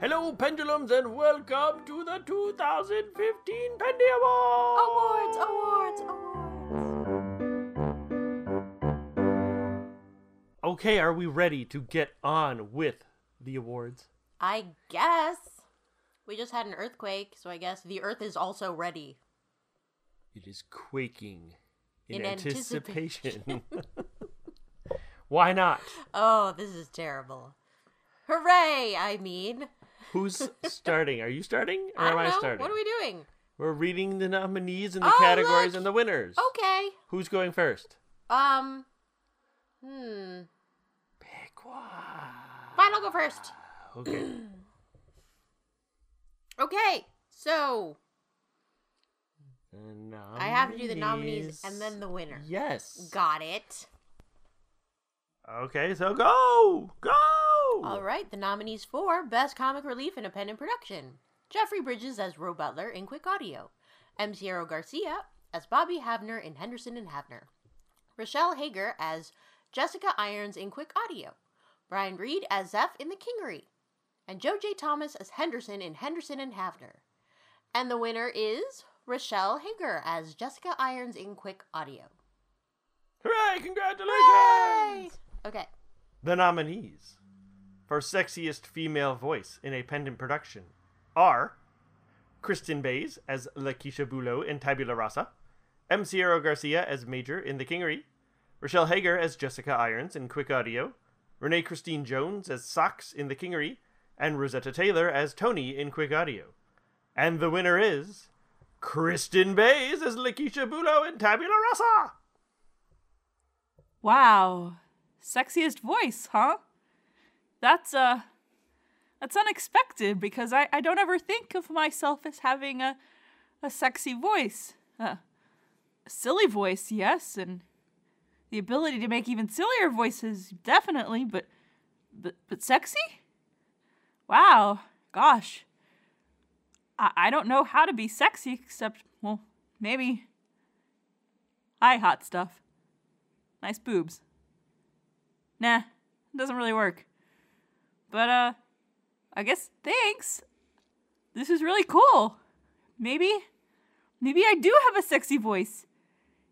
Hello, pendulums, and welcome to the 2015 Pendy Awards! Awards, awards, awards. Okay, are we ready to get on with the awards? I guess. We just had an earthquake, so I guess the earth is also ready. It is quaking in, In anticipation. Why not? Oh, this is terrible. Hooray, I mean. Who's starting? Are you starting or I am I know. starting? What are we doing? We're reading the nominees and the Oh, categories look. and the winners. Okay. Who's going first? Um. Hmm. Pick one. Fine, I'll go first. Okay. Okay, so I have to do the nominees and then the winner. Yes. Got it. Okay, so go! Go! All right, the nominees for Best Comic Relief in a Independent Production Jeffrey Bridges as Ro Butler in Quick Audio, M. Sierra Garcia as Bobby Havner in Henderson and Havner, Rochelle Hager as Jessica Irons in Quick Audio, Brian Reed as Zeph in The Kingery, and Joe J. Thomas as Henderson in Henderson and Havner. And the winner is Rochelle Hager as Jessica Irons in Quick Audio. Hooray! Congratulations! Okay. The nominees for Sexiest Female Voice in a Pendant Production are Kristen Bays as Lakeisha Bulo in Tabula Rasa, M. Sierra Garcia as Major in The Kingery, Rochelle Hager as Jessica Irons in Quick Audio, Renee Christine Jones as Socks in The Kingery, and Rosetta Taylor as Tony in Quick Audio. And the winner is Kristen Bays as Lakeisha Bulo in Tabula Rasa! Wow. Sexiest voice, huh? That's uh that's unexpected because I, I don't ever think of myself as having a a sexy voice. Uh, a silly voice, yes, and the ability to make even sillier voices, definitely, but but but sexy? Wow, gosh. I, I don't know how to be sexy except well, maybe Hi, hot stuff. Nice boobs. Nah, it doesn't really work. But, uh, I guess thanks. This is really cool. Maybe, maybe I do have a sexy voice.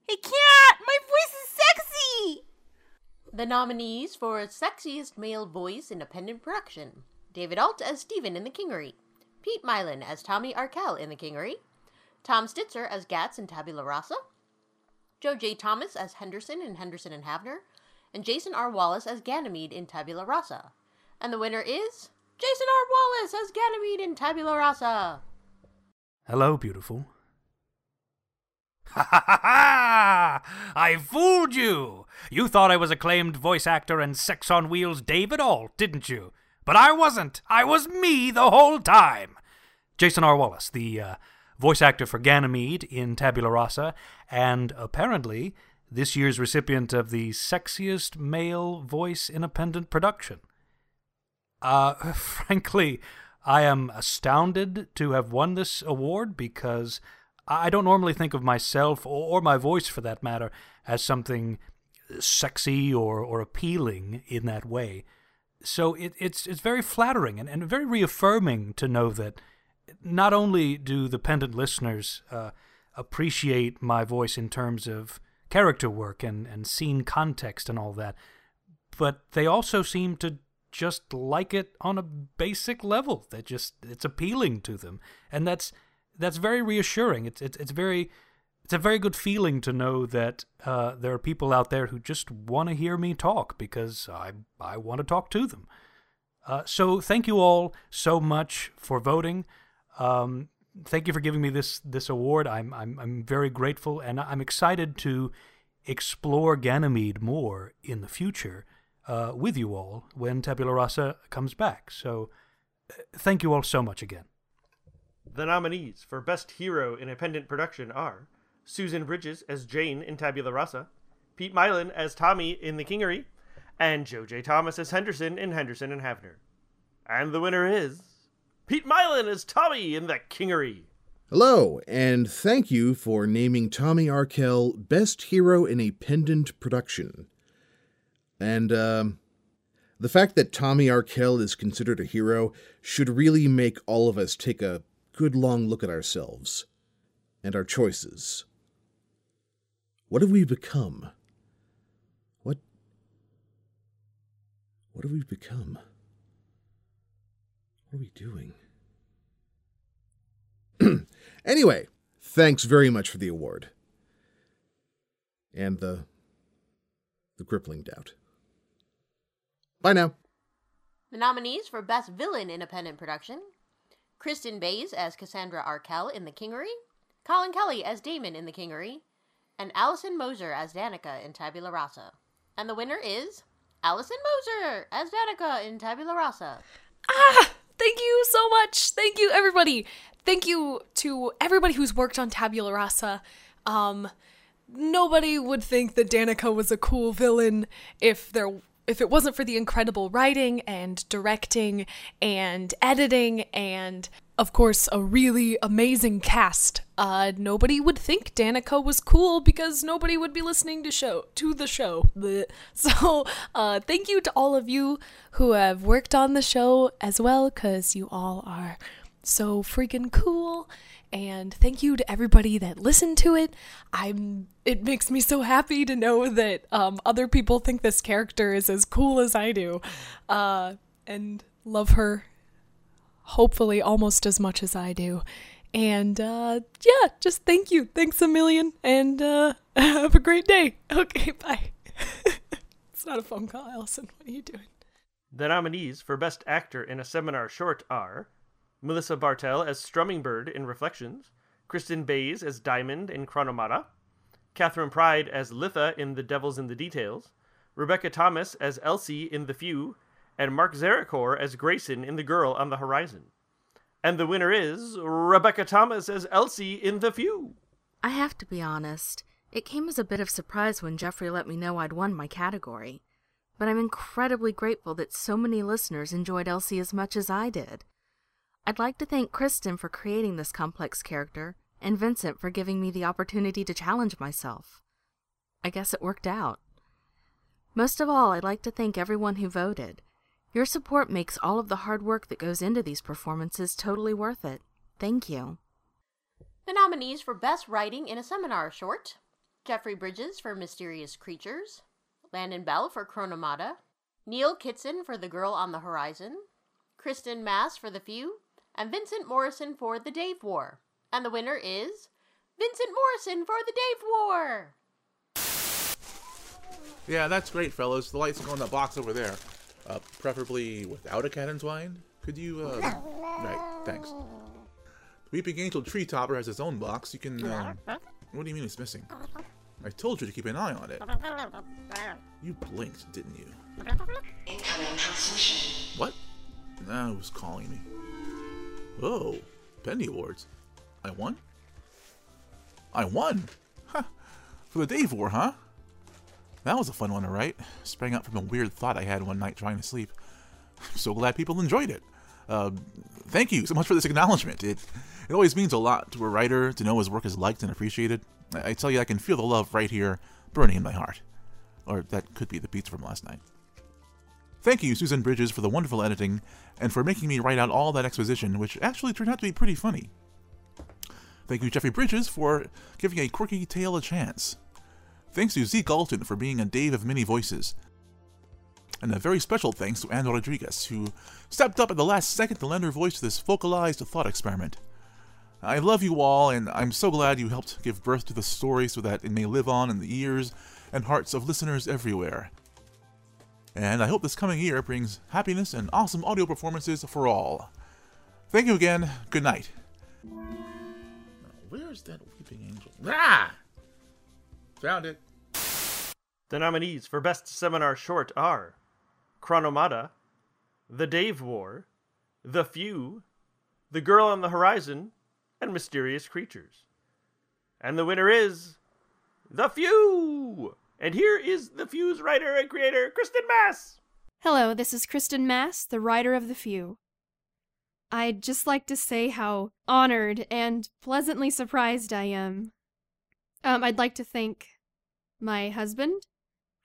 Hey, cat, my voice is sexy! The nominees for Sexiest Male Voice in a Pendant Production David Alt as Stephen in The Kingery, Pete Mylan as Tommy Arkell in The Kingery, Tom Stitzer as Gats in Tabula Rasa, Joe J. Thomas as Henderson in Henderson and Havner, and Jason R. Wallace as Ganymede in Tabula Rasa. And the winner is Jason R. Wallace as Ganymede in Tabula Rasa. Hello, beautiful. Ha ha ha ha! I fooled you! You thought I was acclaimed voice actor and sex on wheels David Alt, didn't you? But I wasn't. I was me the whole time. Jason R. Wallace, the uh, voice actor for Ganymede in Tabula Rasa, and apparently this year's recipient of the sexiest male voice in a independent production. Uh, frankly, I am astounded to have won this award because I don't normally think of myself, or, or my voice for that matter, as something sexy or, or appealing in that way. So it, it's it's very flattering and, and very reaffirming to know that not only do the pendant listeners uh, appreciate my voice in terms of character work and, and scene context and all that, but they also seem to just like it on a basic level. That just it's appealing to them, and that's that's very reassuring. It's it's it's very it's a very good feeling to know that uh, there are people out there who just want to hear me talk because I I want to talk to them. Uh, so thank you all so much for voting. Um, thank you for giving me this this award. I'm I'm I'm very grateful, and I'm excited to explore Ganymede more in the future uh, with you all when Tabula Rasa comes back. So uh, thank you all so much again. The nominees for Best Hero in a Pendant Production are Susan Bridges as Jane in Tabula Rasa, Pete Mylan as Tommy in The Kingery, and Joe J. Thomas as Henderson in Henderson and Havner. And the winner is Pete Mylan as Tommy in The Kingery. Hello, and thank you for naming Tommy Arkell Best Hero in a Pendant Production. And, um, The fact that Tommy Arkell is considered a hero should really make all of us take a good long look at ourselves and our choices. What have we become? What What have we become? What are we doing? Anyway, thanks very much for the award. And the the crippling doubt. Bye now. The nominees for Best Villain in a Pendant Production Kristen Bays as Cassandra Arkell in The Kingery, Colin Kelly as Damon in The Kingery, and Allison Moser as Danica in Tabula Rasa. And the winner is Allison Moser as Danica in Tabula Rasa. Ah, thank you so much. Thank you, everybody. Thank you to everybody who's worked on Tabula Rasa. Um, nobody would think that Danica was a cool villain if there if it wasn't for the incredible writing and directing and editing and of course a really amazing cast uh, nobody would think danica was cool because nobody would be listening to show to the show Blech. so uh, thank you to all of you who have worked on the show as well because you all are so freaking cool and thank you to everybody that listened to it. I'm it makes me so happy to know that um, other people think this character is as cool as I do, uh, and love her. Hopefully, almost as much as I do. And uh, yeah, just thank you. Thanks a million, and uh, have a great day. Okay, bye. it's not a phone call, Allison. What are you doing? The nominees for Best Actor in a Seminar Short are Melissa Bartell as Strumming Bird in Reflections, Kristen Bays as Diamond in Chronomata, Catherine Pride as Litha in The Devil's in the Details, Rebecca Thomas as Elsie in The Few, and Mark Zarakor as Grayson in The Girl on the Horizon. And the winner is Rebecca Thomas as Elsie in The Few. I have to be honest. It came as a bit of surprise when Jeffrey let me know I'd won my category. But I'm incredibly grateful that so many listeners enjoyed Elsie as much as I did. I'd like to thank Kristen for creating this complex character, and Vincent for giving me the opportunity to challenge myself. I guess it worked out. Most of all, I'd like to thank everyone who voted. Your support makes all of the hard work that goes into these performances totally worth it. Thank you. The nominees for Best Writing in a Seminar Short Jeffrey Bridges for Mysterious Creatures, Landon Bell for Chronomata, Neil Kitson for The Girl on the Horizon, Kristen Mass for The Few, and Vincent Morrison for The Dave War. And the winner is Vincent Morrison for The Dave War. Yeah, that's great, fellas. The lights go in that box over there. Uh, preferably without a cannon's wind. Could you, uh... Right, thanks. The Weeping Angel Tree Topper has its own box. You can, uh... What do you mean it's missing? I told you to keep an eye on it. You blinked, didn't you? Incoming transmission. What? Nah, who's calling me? Oh, Pendy Awards. I won? I won? Huh. For the Dave War, huh? That was a fun one to write. Sprang out from a weird thought I had one night trying to sleep. I'm so glad people enjoyed it. Uh, thank you so much for this acknowledgement. It it always means a lot to a writer to know his work is liked and appreciated. I, I tell you, I can feel the love right here, burning in my heart. Or that could be the pizza from last night. Thank you, Susan Bridges, for the wonderful editing and for making me write out all that exposition, which actually turned out to be pretty funny. Thank you, Jeffrey Bridges, for giving a quirky tale a chance. Thanks to Zeke Galton for being a Dave of many voices. And a very special thanks to Anna Rodriguez, who stepped up at the last second to lend her voice to this focalized thought experiment. I love you all, and I'm so glad you helped give birth to the story so that it may live on in the ears and hearts of listeners everywhere and I hope this coming year brings happiness and awesome audio performances for all. Thank you again. Good night. Where's that weeping angel? Ah! Found it. The nominees for Best Seminar Short are Chronomata, The Dave War, The Few, The Girl on the Horizon, and Mysterious Creatures. And the winner is The Few! And here is The Few's writer and creator, Kristen Mass! Hello, this is Kristen Mass, the writer of The Few. I'd just like to say how honored and pleasantly surprised I am. Um, I'd like to thank my husband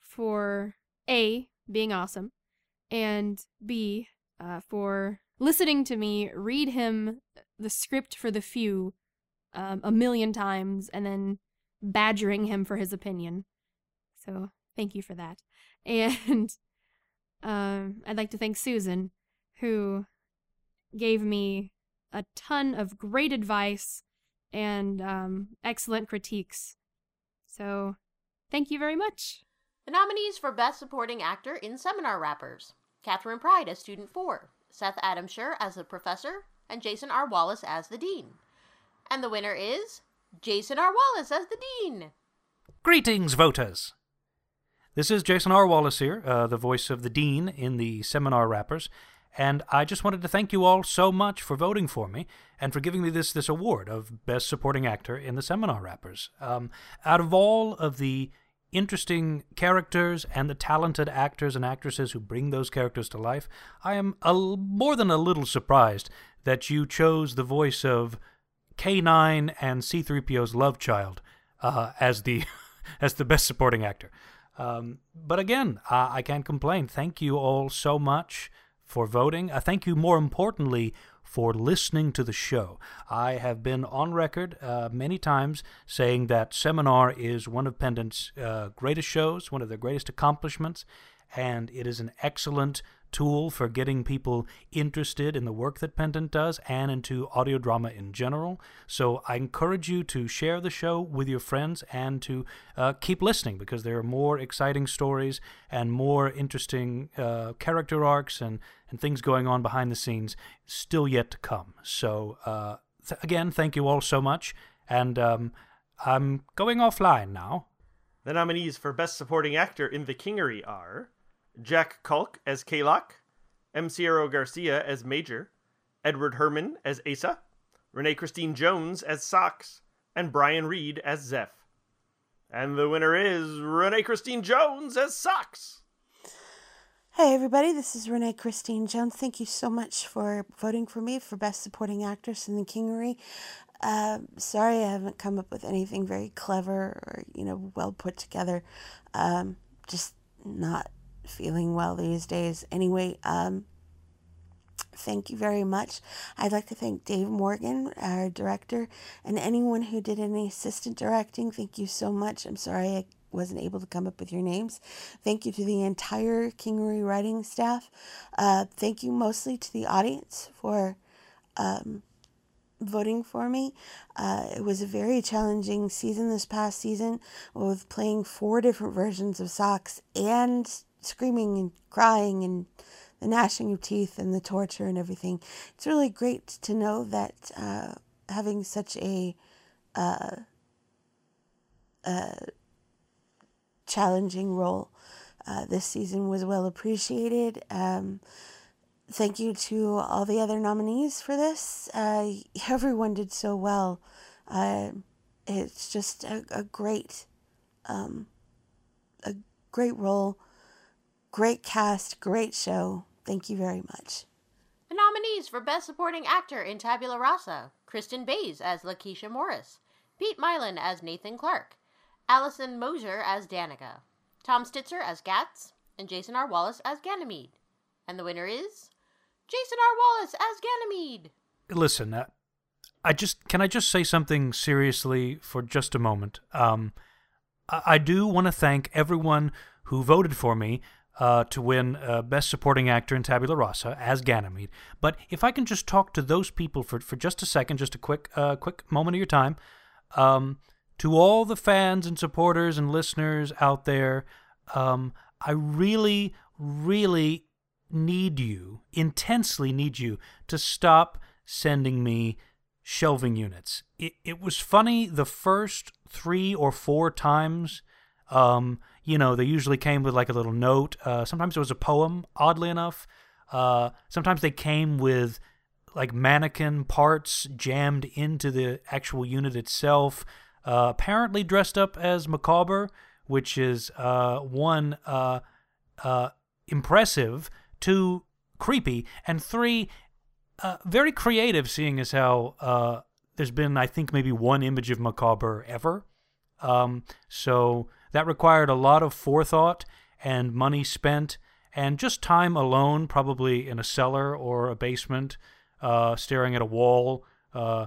for A, being awesome, and B, uh, for listening to me read him the script for The Few um, a million times and then badgering him for his opinion. So thank you for that. And um, I'd like to thank Susan, who gave me a ton of great advice and um, excellent critiques. So thank you very much. The nominees for Best Supporting Actor in Seminar Wrappers Catherine Pride as Student 4, Seth Adamshire as the Professor, and Jason R. Wallace as the Dean. And the winner is Jason R. Wallace as the Dean. Greetings, voters! This is Jason R. Wallace here, uh, the voice of the Dean in the Seminar Wrappers, and I just wanted to thank you all so much for voting for me and for giving me this this award of Best Supporting Actor in the Seminar Wrappers. Um, out of all of the interesting characters and the talented actors and actresses who bring those characters to life, I am a, more than a little surprised that you chose the voice of K9 and C3PO's love child uh, as the as the best supporting actor. Um, but again, uh, I can't complain. Thank you all so much for voting. Uh, thank you, more importantly, for listening to the show. I have been on record uh, many times saying that Seminar is one of Pendant's uh, greatest shows, one of their greatest accomplishments, and it is an excellent tool for getting people interested in the work that Pendant does and into audio drama in general. So I encourage you to share the show with your friends and to uh, keep listening because there are more exciting stories and more interesting uh, character arcs and, and things going on behind the scenes still yet to come. So uh, th- again, thank you all so much. And um, I'm going offline now. The nominees for Best Supporting Actor in The Kingery are Jack Culk as Kalok, M. Sierra Garcia as Major, Edward Herman as Asa, Renee Christine Jones as Sox, and Brian Reed as Zeph. And the winner is Renee Christine Jones as Sox. Hey everybody, this is Renee Christine Jones. Thank you so much for voting for me for Best Supporting Actress in the Kingery. Uh, sorry I haven't come up with anything very clever or, you know, well put together. Um, just not feeling well these days. Anyway, um, thank you very much. I'd like to thank Dave Morgan, our director, and anyone who did any assistant directing. Thank you so much. I'm sorry I wasn't able to come up with your names. Thank you to the entire Kingery writing staff. Uh, thank you mostly to the audience for um, voting for me. Uh, it was a very challenging season this past season with playing four different versions of Socks and screaming and crying and the gnashing of teeth and the torture and everything. It's really great to know that uh, having such a uh, uh, challenging role uh, this season was well appreciated. Um, thank you to all the other nominees for this. Uh, everyone did so well. Uh, it's just a, a great, um, a great role Great cast, great show. Thank you very much. The nominees for Best Supporting Actor in Tabula Rasa Kristen Bays as Lakeisha Morris, Pete Mylan as Nathan Clark, Allison Moser as Danica, Tom Stitzer as Gats, and Jason R. Wallace as Ganymede. And the winner is Jason R. Wallace as Ganymede. Listen, uh, I just can I just say something seriously for just a moment. Um, I, I do want to thank everyone who voted for me uh, to win uh, Best Supporting Actor in Tabula Rasa as Ganymede. But if I can just talk to those people for, for just a second, just a quick uh, quick moment of your time, um, to all the fans and supporters and listeners out there, um, I really, really need you, intensely need you, to stop sending me shelving units. It, it was funny the first three or four times um, you know, they usually came with like a little note. Uh, sometimes it was a poem, oddly enough. Uh, sometimes they came with like mannequin parts jammed into the actual unit itself. Uh, apparently dressed up as Macabre, which is uh, one uh, uh, impressive, two creepy, and three very creative. Seeing as how there's been, I think, maybe one image of Macabre ever. Um, so that required a lot of forethought and money spent and just time alone, probably in a cellar or a basement, uh, staring at a wall uh,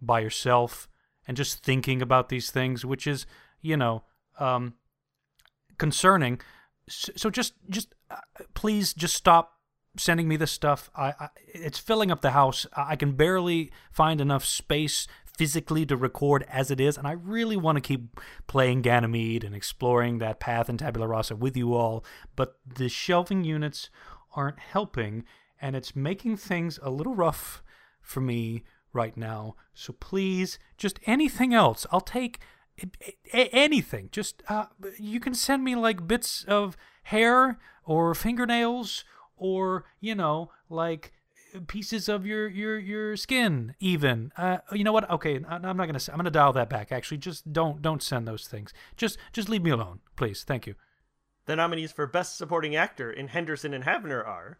by yourself, and just thinking about these things, which is, you know, um, concerning. So, just, just uh, please, just stop sending me this stuff. I, I, it's filling up the house. I can barely find enough space physically to record as it is, and I really want to keep playing Ganymede and exploring that path in Tabula Rasa with you all. But the shelving units aren't helping, and it's making things a little rough for me right now. So please, just anything else. I'll take anything. Just uh, you can send me like bits of hair or fingernails or you know like pieces of your your your skin even. Uh you know what? Okay i'm not gonna i'm gonna dial that back. Actually just don't don't send those things. Just just leave me alone please. Thank you. The nominees for best supporting actor in henderson and havner are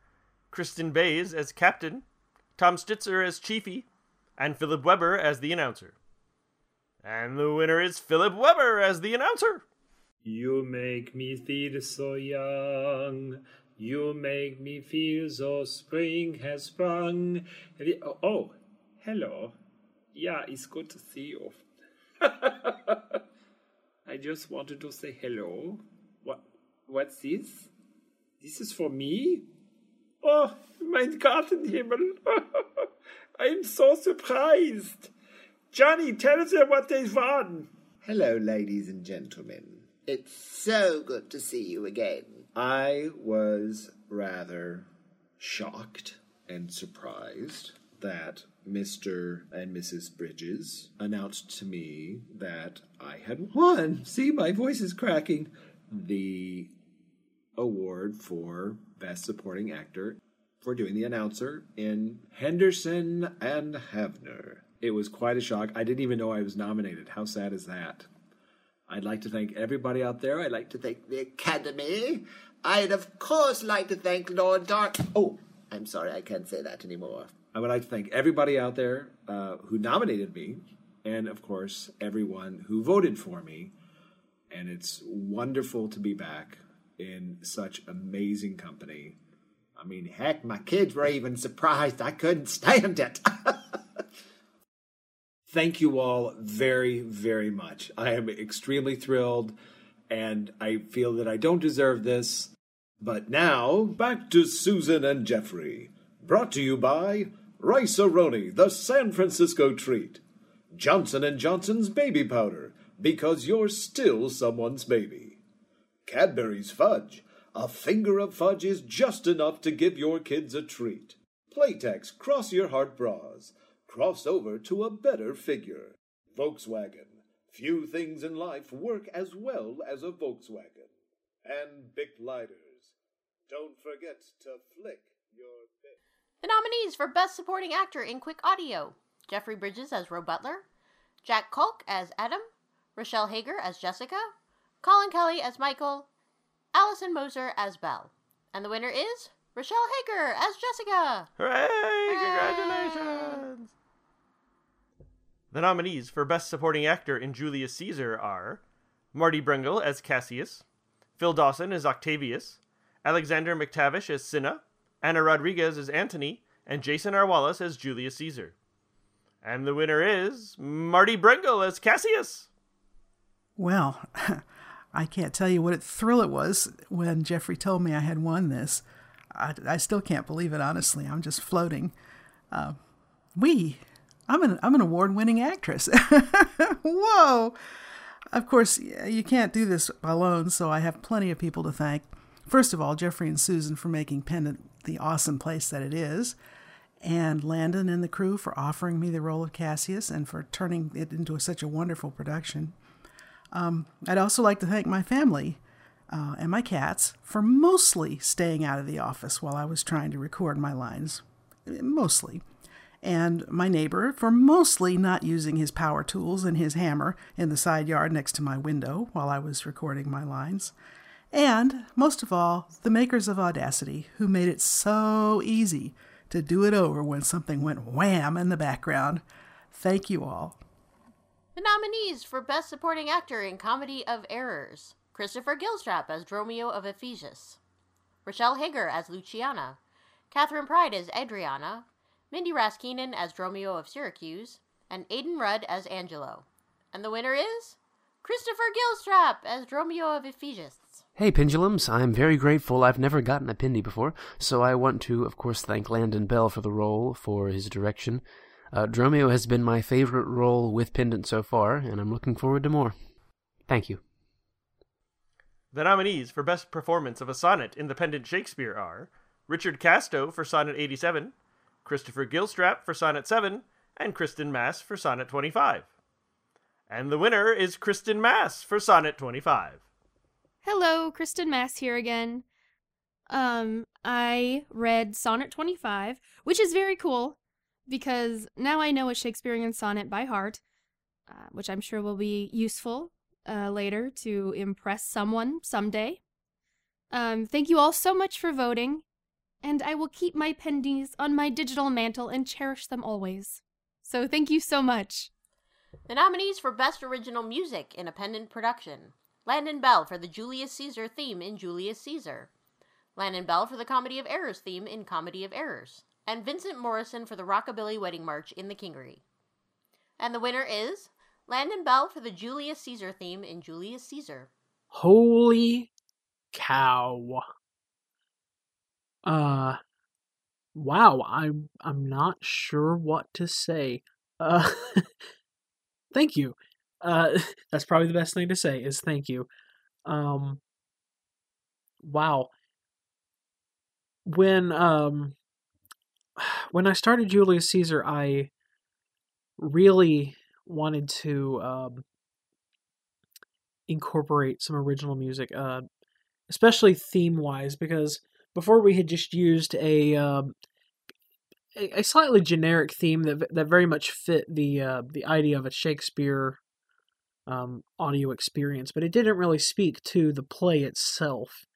kristen bays as captain tom stitzer as chiefy and philip weber as the announcer. And the winner is philip weber as the announcer. You make me feel so young you make me feel so spring has sprung. Oh, oh, hello. Yeah, it's good to see you. I just wanted to say hello. What? What's this? This is for me? Oh, mein Gartenhimmel. I'm so surprised. Johnny, tell them what they want. Hello, ladies and gentlemen. It's so good to see you again. I was rather shocked and surprised that Mr. and Mrs. Bridges announced to me that I had won. See, my voice is cracking. The award for Best Supporting Actor for doing the announcer in Henderson and Havner. It was quite a shock. I didn't even know I was nominated. How sad is that? I'd like to thank everybody out there. I'd like to thank the Academy. I'd of course like to thank Lord Dark. Oh, I'm sorry, I can't say that anymore. I would like to thank everybody out there uh, who nominated me, and of course, everyone who voted for me. And it's wonderful to be back in such amazing company. I mean, heck, my kids were even surprised I couldn't stand it. Thank you all very, very much. I am extremely thrilled and I feel that I don't deserve this. But now, back to Susan and Jeffrey. Brought to you by Rice-A-Roni, the San Francisco treat. Johnson & Johnson's baby powder, because you're still someone's baby. Cadbury's fudge. A finger of fudge is just enough to give your kids a treat. Playtex Cross Your Heart Bras. Cross over to a better figure. Volkswagen. Few things in life work as well as a Volkswagen. And Bic Lighters. Don't forget to flick your Bic. The nominees for Best Supporting Actor in Quick Audio Jeffrey Bridges as Ro Butler, Jack Culk as Adam, Rochelle Hager as Jessica, Colin Kelly as Michael, Allison Moser as Belle. And the winner is Rochelle Hager as Jessica. Hooray! Hooray! Congratulations! The nominees for Best Supporting Actor in Julius Caesar are Marty Brengel as Cassius, Phil Dawson as Octavius, Alexander McTavish as Cinna, Anna Rodriguez as Antony, and Jason R. Wallace as Julius Caesar. And the winner is Marty Brengel as Cassius. Well, I can't tell you what a thrill it was when Jeffrey told me I had won this. I, I still can't believe it, honestly. I'm just floating. Uh, we I'm an I'm an award-winning actress. Whoa! Of course, you can't do this alone, so I have plenty of people to thank. First of all, Jeffrey and Susan for making Pendant the awesome place that it is, and Landon and the crew for offering me the role of Cassius and for turning it into such a wonderful production. Um, I'd also like to thank my family uh, and my cats for mostly staying out of the office while I was trying to record my lines. Mostly and my neighbor for mostly not using his power tools and his hammer in the side yard next to my window while I was recording my lines. And, most of all, the makers of Audacity, who made it so easy to do it over when something went wham in the background. Thank you all. The nominees for Best Supporting Actor in Comedy of Errors Christopher Gilstrap as Dromio of Ephesus, Rochelle Hager as Luciana, Catherine Pride as Adriana, Mindy Raskinen as Dromio of Syracuse, and Aidan Rudd as Angelo. And the winner is Christopher Gilstrap as Dromio of Ephesus. Hey, Pendulums, I'm very grateful. I've never gotten a Pendy before, so I want to, of course, thank Landon Bell for the role, for his direction. Uh, Dromio has been my favorite role with Pendant so far, and I'm looking forward to more. Thank you. The nominees for Best Performance of a Sonnet in the Pendant Shakespeare are Richard Casto for Sonnet 87, Christopher Gilstrap for Sonnet 7, and Kristen Mass for Sonnet 25. And the winner is Kristen Mass for Sonnet 25. Hello, Kristen Mass here again. Um, I read Sonnet 25, which is very cool because now I know a Shakespearean sonnet by heart, uh, which I'm sure will be useful uh, later to impress someone someday. Um, thank you all so much for voting, and I will keep my pendies on my digital mantle and cherish them always. So thank you so much. The nominees for Best Original Music in a Pendant Production Landon Bell for the Julius Caesar theme in Julius Caesar, Landon Bell for the Comedy of Errors theme in Comedy of Errors, and Vincent Morrison for the Rockabilly Wedding March in The Kingery. And the winner is Landon Bell for the Julius Caesar theme in Julius Caesar. Holy cow. Uh wow, I'm I'm not sure what to say. Uh thank you. Uh that's probably the best thing to say is thank you. Um wow. When um when I started Julius Caesar, I really wanted to um, incorporate some original music, uh, especially theme wise, because before we had just used a, um, a a slightly generic theme that that very much fit the uh, the idea of a Shakespeare um, audio experience, but it didn't really speak to the play itself.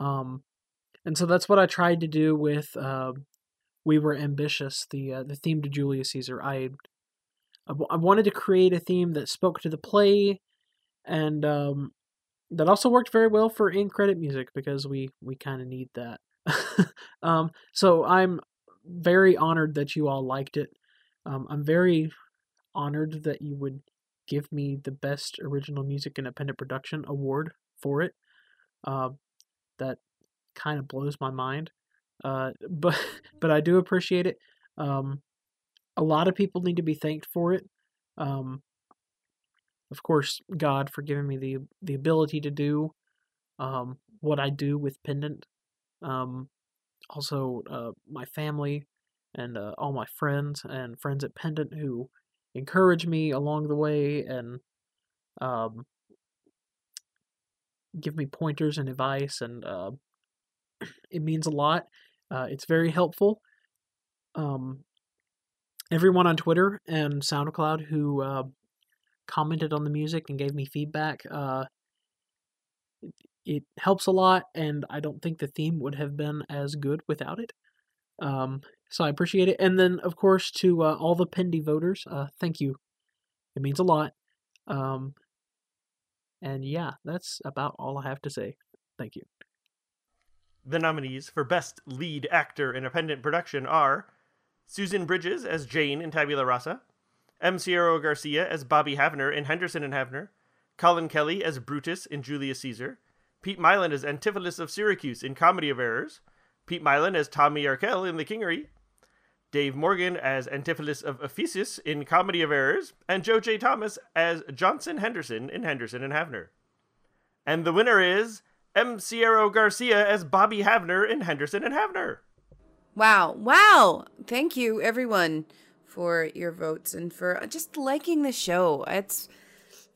Um, and so that's what I tried to do with uh, "We Were Ambitious," the uh, the theme to Julius Caesar. I I, w- I wanted to create a theme that spoke to the play, and um, that also worked very well for in credit music because we we kind of need that. um, so I'm very honored that you all liked it. Um, I'm very honored that you would give me the best original music independent production award for it. Uh, that kind of blows my mind. Uh, but but I do appreciate it. Um, a lot of people need to be thanked for it. Um, of course, God for giving me the the ability to do um, what I do with Pendant. Um, also, uh, my family and uh, all my friends and friends at Pendant who encourage me along the way and um, give me pointers and advice, and uh, it means a lot. Uh, it's very helpful. Um, everyone on Twitter and SoundCloud who uh, commented on the music and gave me feedback. Uh, it helps a lot, and I don't think the theme would have been as good without it. Um, so I appreciate it. And then, of course, to uh, all the Pendy voters, uh, thank you. It means a lot. Um, and yeah, that's about all I have to say. Thank you. The nominees for Best Lead Actor in a Pendant Production are Susan Bridges as Jane in Tabula Rasa, M. Sierra Garcia as Bobby Havner in Henderson and Havner, Colin Kelly as Brutus in Julius Caesar, Pete Mylan as Antipholus of Syracuse in Comedy of Errors, Pete Mylan as Tommy Arkell in The Kingery, Dave Morgan as Antipholus of Ephesus in Comedy of Errors, and Joe J. Thomas as Johnson Henderson in Henderson and Havner. And the winner is M. Sierra Garcia as Bobby Havner in Henderson and Havner. Wow. Wow. Thank you, everyone, for your votes and for just liking the show. It's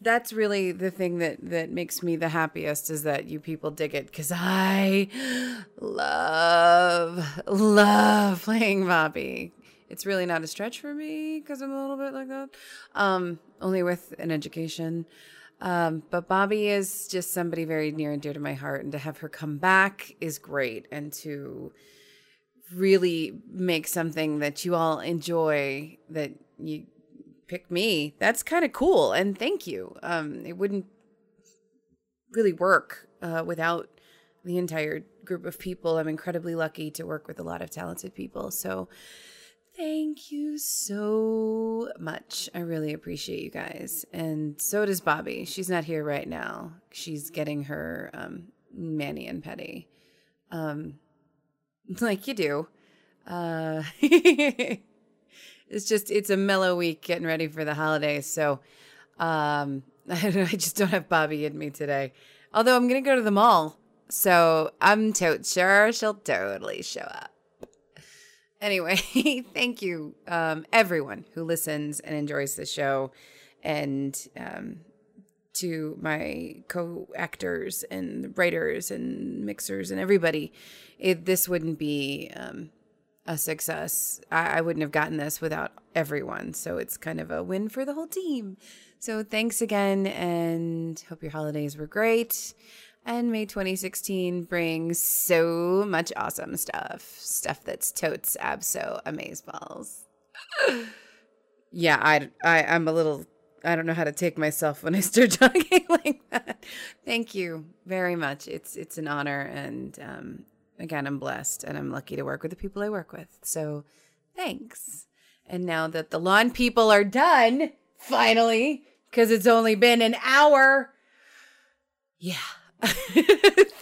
that's really the thing that that makes me the happiest is that you people dig it because I love love playing Bobby. It's really not a stretch for me because I'm a little bit like that. Um, only with an education. Um, but Bobby is just somebody very near and dear to my heart, and to have her come back is great, and to really make something that you all enjoy that you pick me that's kind of cool and thank you um it wouldn't really work uh, without the entire group of people. I'm incredibly lucky to work with a lot of talented people. So thank you so much. I really appreciate you guys. And so does Bobby. She's not here right now. She's getting her um, Manny and Petty. Um, like you do. Uh, it's just, it's a mellow week getting ready for the holidays. So um, I I just don't have Bobby in me today. Although I'm to go to the mall. So I'm tote sure she'll totally show up. Anyway, thank you, um, everyone who listens and enjoys the show, and um, to my co-actors and writers and mixers and everybody. It, this wouldn't be um, a success. I, I wouldn't have gotten this without everyone. So it's kind of a win for the whole team. So thanks again, and hope your holidays were great. And May 2016 brings so much awesome stuff. Stuff that's totes abso amazeballs. yeah, I, I, I'm a little, I don't know how to take myself when I start talking like that. Thank you very much. It's, it's an honor. And um, again, I'm blessed and I'm lucky to work with the people I work with. So thanks. And now that the lawn people are done, finally, because it's only been an hour. Yeah.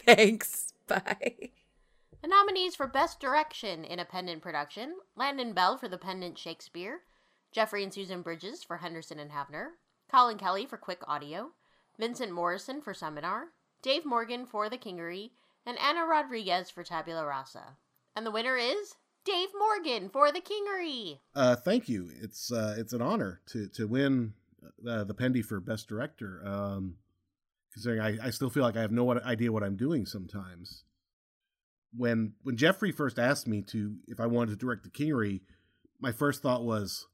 Thanks. Bye. The nominees for Best Direction in a Pendant Production Landon Bell for The Pendant Shakespeare, Jeffrey and Susan Bridges for Henderson and Havner, Colin Kelly for Quick Audio, Vincent Morrison for Seminar, Dave Morgan for The Kingery, and Anna Rodriguez for Tabula Rasa. And the winner is Dave Morgan for The Kingery. Uh, thank you. It's uh, it's an honor to to win uh, the Pendy for Best Director. Um, considering I, I still feel like I have no idea what I'm doing sometimes. When when Jeffrey first asked me to if I wanted to direct the Kingery, my first thought was,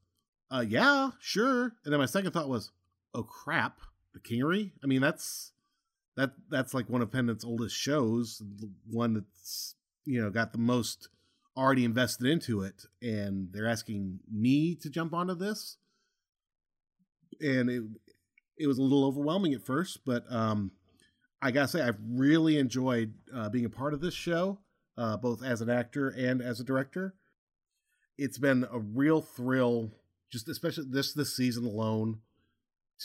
uh, yeah, sure. And then my second thought was, oh crap, the Kingery. I mean, that's that that's like one of Pendant's oldest shows, the one that's you know got the most already invested into it, and they're asking me to jump onto this, and it it was a little overwhelming at first, but um, I gotta say I've really enjoyed uh, being a part of this show, uh, both as an actor and as a director. It's been a real thrill, just especially this this season alone,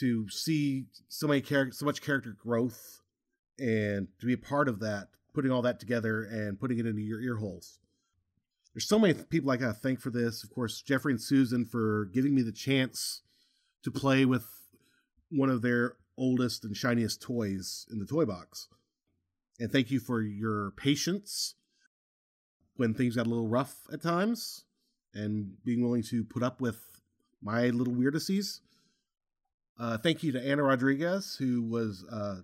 to see so many character, so much character growth, and to be a part of that, putting all that together and putting it into your ear holes. There's so many people I gotta thank for this. Of course, Jeffrey and Susan for giving me the chance to play with one of their oldest and shiniest toys in the toy box. And thank you for your patience when things got a little rough at times and being willing to put up with my little weirdices. Uh, thank you to Anna Rodriguez, who was uh,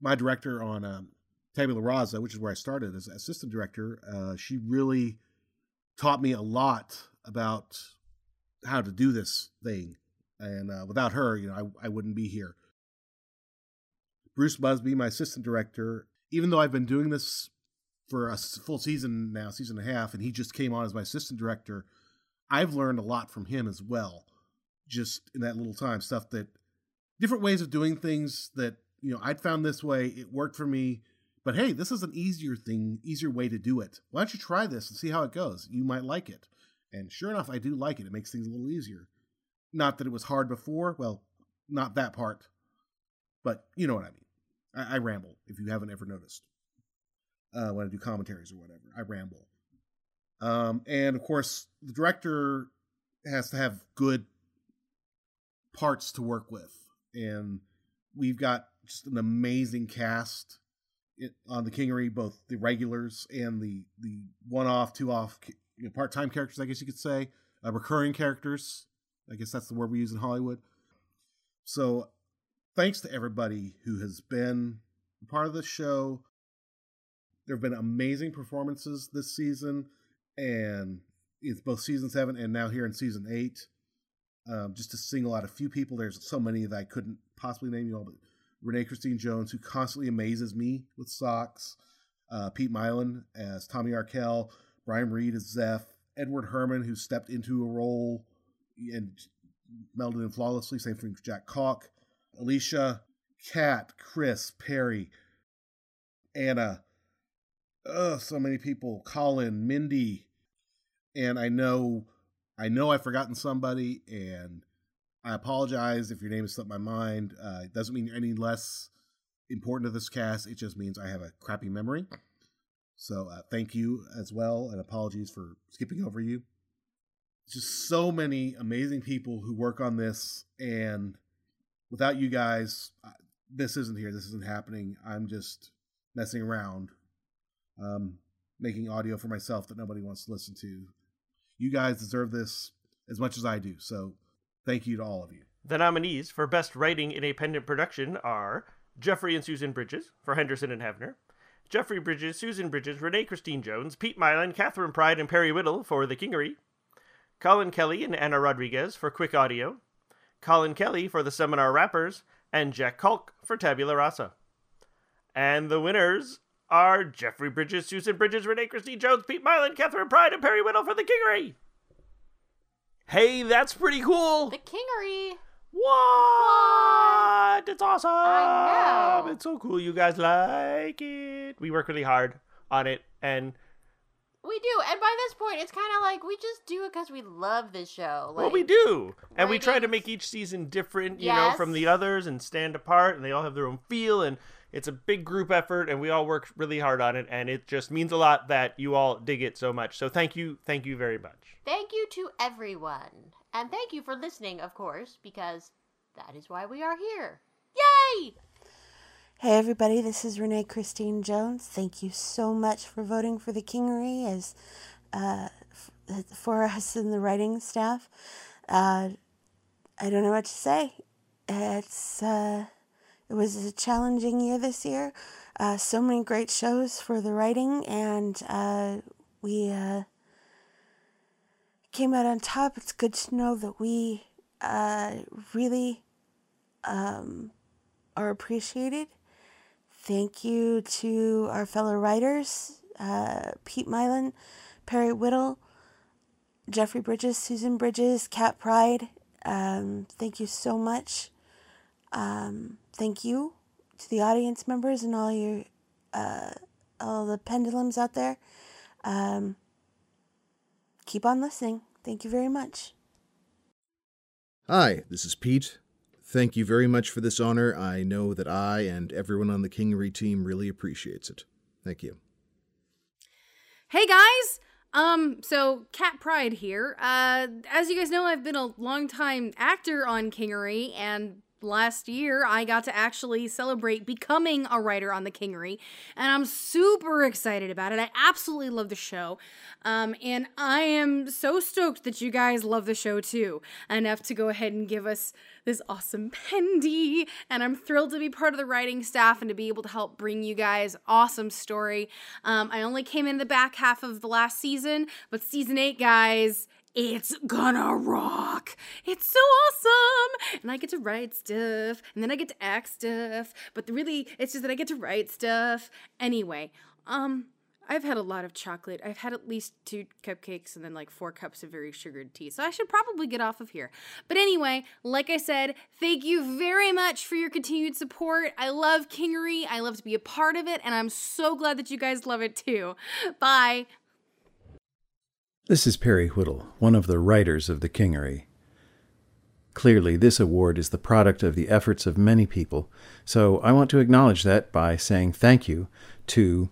my director on um, Tabula Rasa, which is where I started as assistant director. Uh, she really taught me a lot about how to do this thing and uh, without her, you know, I, I wouldn't be here. Bruce Busby, my assistant director, even though I've been doing this for a full season now, season and a half, and he just came on as my assistant director, I've learned a lot from him as well, just in that little time. Stuff that different ways of doing things that you know I'd found this way, it worked for me. But hey, this is an easier thing, easier way to do it. Why don't you try this and see how it goes? You might like it. And sure enough, I do like it. It makes things a little easier. Not that it was hard before. Well, not that part. But you know what I mean. I, I ramble, if you haven't ever noticed. Uh, when I do commentaries or whatever, I ramble. Um, and of course, the director has to have good parts to work with. And we've got just an amazing cast on the Kingery, both the regulars and the the one off, two off, you know, part time characters, I guess you could say, uh, recurring characters. I guess that's the word we use in Hollywood. So, thanks to everybody who has been part of the show. There have been amazing performances this season, and it's both season seven and now here in season eight. Um, just to single out a few people, there's so many that I couldn't possibly name you all, but Renee Christine Jones, who constantly amazes me with socks, uh, Pete Mylan as Tommy Arkell, Brian Reed as Zeph, Edward Herman, who stepped into a role and melded in flawlessly. Same thing for Jack Calk, Alicia, Kat, Chris, Perry, Anna, oh, so many people. Colin, Mindy, and I know, I know I've forgotten somebody, and I apologize if your name has slipped my mind. Uh, it doesn't mean you're any less important to this cast. It just means I have a crappy memory. So uh, thank you as well, and apologies for skipping over you. Just so many amazing people who work on this, and without you guys, uh, this isn't here. This isn't happening. I'm just messing around, um, making audio for myself that nobody wants to listen to. You guys deserve this as much as I do. So thank you to all of you. The nominees for Best Writing in a Pendant Production are Jeffrey and Susan Bridges for Henderson and Havner, Jeffrey Bridges, Susan Bridges, Renee Christine Jones, Pete Mylan, Catherine Pride, and Perry Whittle for The Kingery, Colin Kelly and Anna Rodriguez for Quick Audio, Colin Kelly for The Seminar Wrappers, and Jack Kalk for Tabula Rasa. And the winners are Jeffrey Bridges, Susan Bridges, Renee Christine Jones, Pete Mylan, Catherine Pride, and Perry Whittle for The Kingery. Hey, that's pretty cool. The Kingery. What? It's awesome. I know. It's so cool. You guys like it. We work really hard on it, and We do, and by this point, it's kind of like we just do it because we love this show. Like, well, we do, and we try to make each season different, you know, from the others, and stand apart, and they all have their own feel, and it's a big group effort, and we all work really hard on it, and it just means a lot that you all dig it so much. So thank you, thank you very much. Thank you to everyone, and thank you for listening, of course, because that is why we are here. Yay! Hey everybody, this is Renee Christine Jones. Thank you so much for voting for the Kingery as uh, f- for us in the writing staff. Uh, I don't know what to say. It's uh, it was a challenging year this year. Uh, so many great shows for the writing, and uh, we uh, came out on top. It's good to know that we uh, really um, are appreciated. Thank you to our fellow writers, uh, Pete Mylan, Perry Whittle, Jeffrey Bridges, Susan Bridges, Cat Pride. Um, thank you so much. Um, thank you to the audience members and all your uh, all the pendulums out there. Um, keep on listening. Thank you very much. Hi, this is Pete. Thank you very much for this honor. I know that I and everyone on the Kingery team really appreciates it. Thank you. Hey guys! Um, so Cat Pride here. Uh, as you guys know, I've been a longtime actor on Kingery, and last year I got to actually celebrate becoming a writer on the Kingery, and I'm super excited about it. I absolutely love the show. Um, and I am so stoked that you guys love the show too, enough to go ahead and give us this awesome pendy. And I'm thrilled to be part of the writing staff and to be able to help bring you guys awesome story. Um, I only came in the back half of the last season, but season eight, guys, it's gonna rock. It's so awesome. And I get to write stuff, and then I get to act stuff. But really, it's just that I get to write stuff. Anyway, um, I've had a lot of chocolate. I've had at least two cupcakes and then like four cups of very sugared tea. So I should probably get off of here. But anyway, like I said, thank you very much for your continued support. I love Kingery. I love to be a part of it. And I'm so glad that you guys love it too. Bye. This is Perry Whittle, one of the writers of The Kingery. Clearly, this award is the product of the efforts of many people, so I want to acknowledge that by saying thank you to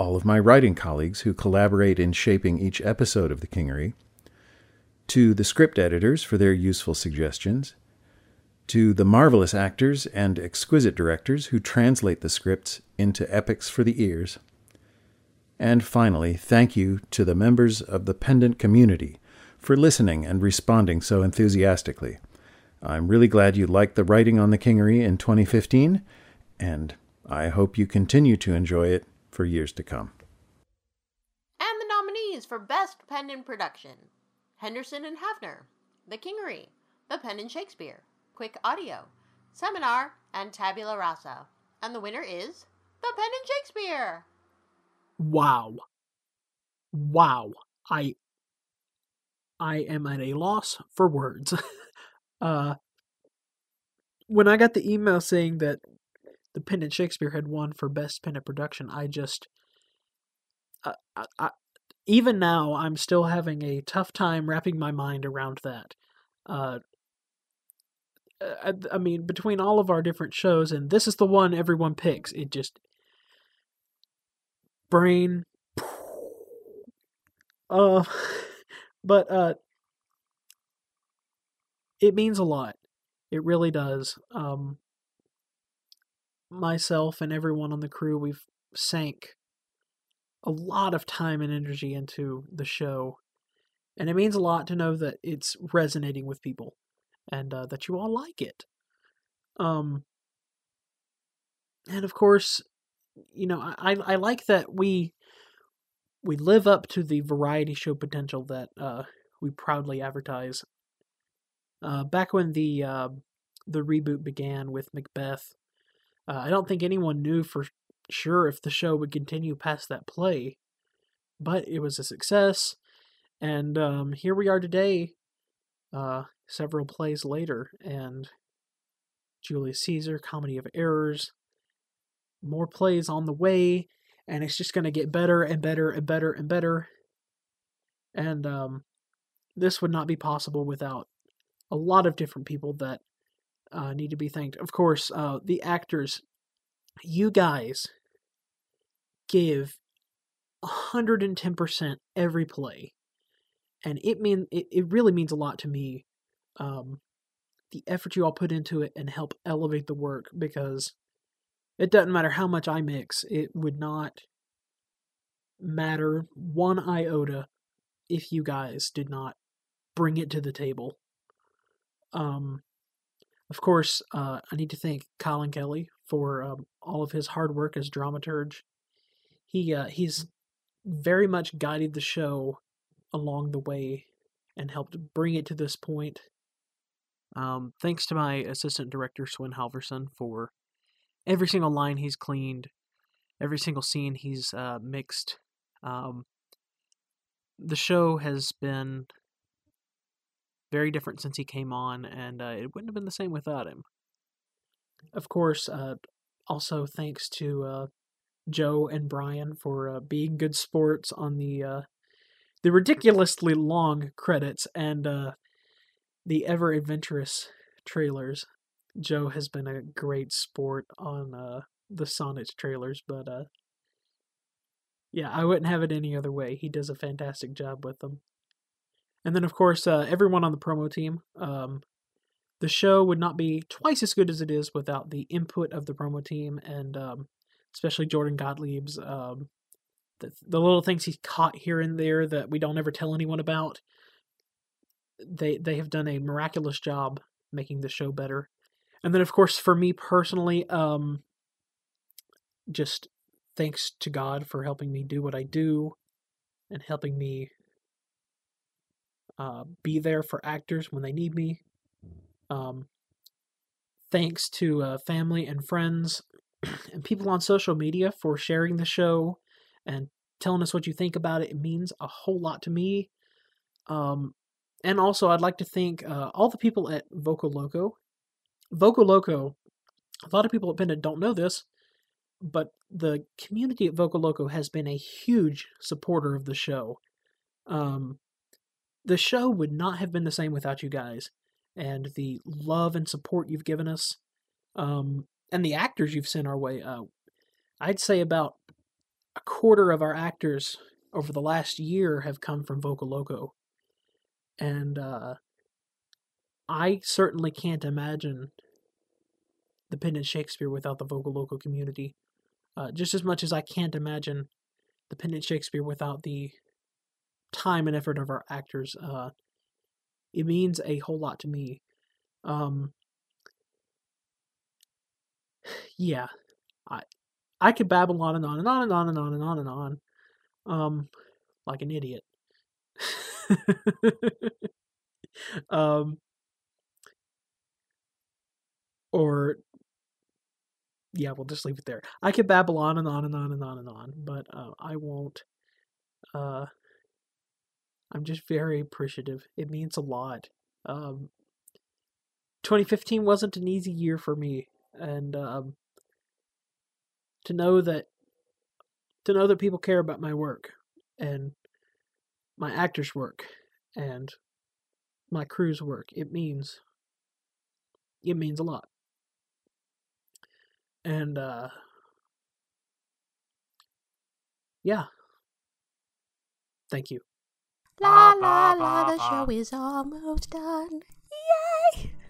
all of my writing colleagues who collaborate in shaping each episode of The Kingery, to the script editors for their useful suggestions, to the marvelous actors and exquisite directors who translate the scripts into epics for the ears, and finally, thank you to the members of the Pendant community for listening and responding so enthusiastically. I'm really glad you liked the writing on the Kingery in 2015, and I hope you continue to enjoy it for years to come. And the nominees for Best Pendant Production Henderson and Havner, The Kingery, The Pendant Shakespeare, Quick Audio, Seminar, and Tabula Rasa. And the winner is The Penn and Shakespeare. Wow. Wow. I I am at a loss for words. uh when I got the email saying that the Pendant Shakespeare had won for best Pendant production, I just I, I, I, even now, I'm still having a tough time wrapping my mind around that. Uh, I, I mean, between all of our different shows, and this is the one everyone picks. It just brain. Uh, but uh, it means a lot. It really does. Um, myself and everyone on the crew, we've sank a lot of time and energy into the show. And it means a lot to know that it's resonating with people and uh, that you all like it. Um, and of course, you know, I, I like that we we live up to the variety show potential that uh, we proudly advertise. Uh, back when the uh, the reboot began with Macbeth, uh, I don't think anyone knew for sure if the show would continue past that play, but it was a success, and um, here we are today, uh, several plays later, and Julius Caesar, Comedy of Errors, more plays on the way, and it's just going to get better and better and better and better. And um, this would not be possible without a lot of different people that uh, need to be thanked. Of course, uh, the actors, you guys give 110% every play. And it mean it, it really means a lot to me. Um, the effort you all put into it and help elevate the work because it doesn't matter how much I mix, it would not matter one iota if you guys did not bring it to the table. Um, of course, uh, I need to thank Colin Kelly for um, all of his hard work as dramaturge. He uh, he's very much guided the show along the way and helped bring it to this point. Um, thanks to my assistant director Swin Halverson for every single line he's cleaned, every single scene he's uh, mixed. Um, the show has been very different since he came on, and uh, it wouldn't have been the same without him. Of course, uh, also thanks to uh, Joe and Brian for uh, being good sports on the uh, the ridiculously long credits and the ever adventurous trailers. Joe has been a great sport on the Sonnets trailers, but yeah, I wouldn't have it any other way. He does a fantastic job with them. And then, of course, uh, everyone on the promo team. Um, the show would not be twice as good as it is without the input of the promo team, and um, especially Jordan Gottlieb's um, the, the little things he's caught here and there that we don't ever tell anyone about. They they have done a miraculous job making the show better. And then, of course, for me personally, um, just thanks to God for helping me do what I do and helping me uh, be there for actors when they need me. Um, thanks to uh, family and friends and people on social media for sharing the show and telling us what you think about it. It means a whole lot to me. Um, and also, I'd like to thank uh, all the people at Vocal Loco. Vocal Loco, a lot of people at Pendant don't know this, but the community at Vocal Loco has been a huge supporter of the show. Um, the show would not have been the same without you guys and the love and support you've given us um, and the actors you've sent our way uh, i'd say about a quarter of our actors over the last year have come from vocal loco and uh, i certainly can't imagine the pendant shakespeare without the Vocal Loco community uh, just as much as i can't imagine the pendant shakespeare without the time and effort of our actors. Uh, it means a whole lot to me. Um, yeah, I I could babble on and on and on and on and on and on and on, um, like an idiot. um, or yeah, we'll just leave it there. I could babble on and on and on and on and on, but uh, I won't. Uh, I'm just very appreciative. It means a lot. Um, 2015 wasn't an easy year for me, and um, to know that to know that people care about my work and my actor's work and my crew's work. It means it means a lot. And uh yeah. Thank you. La la la, the show is almost done. Yay!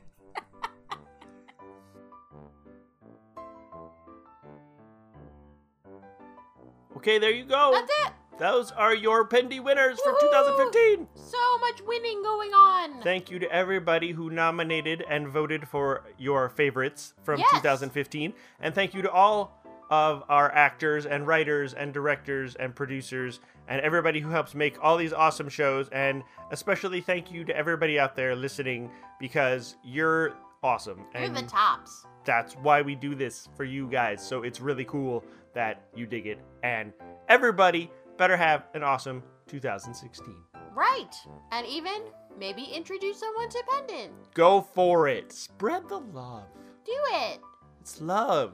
Okay, there you go. That's it. Those are your Pendy winners for 2015. So much winning going on. Thank you to everybody who nominated and voted for your favorites from Yes. 2015. And thank you to all of our actors and writers and directors and producers and everybody who helps make all these awesome shows. And especially thank you to everybody out there listening because you're awesome. You're the tops. that's why we do this for you guys. So it's really cool that you dig it. And everybody better have an awesome 2016. Right. And even maybe introduce someone to Pendant. Go for it. Spread the love. Do it. It's love.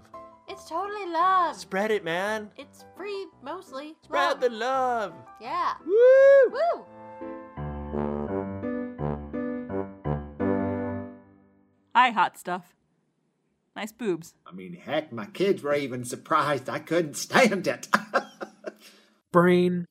It's totally love. Spread it, man. It's free mostly. Spread Love. the love. Yeah. Woo! Woo! Hi, hot stuff. Nice boobs. I mean, heck, my kids were even surprised I couldn't stand it. Brain,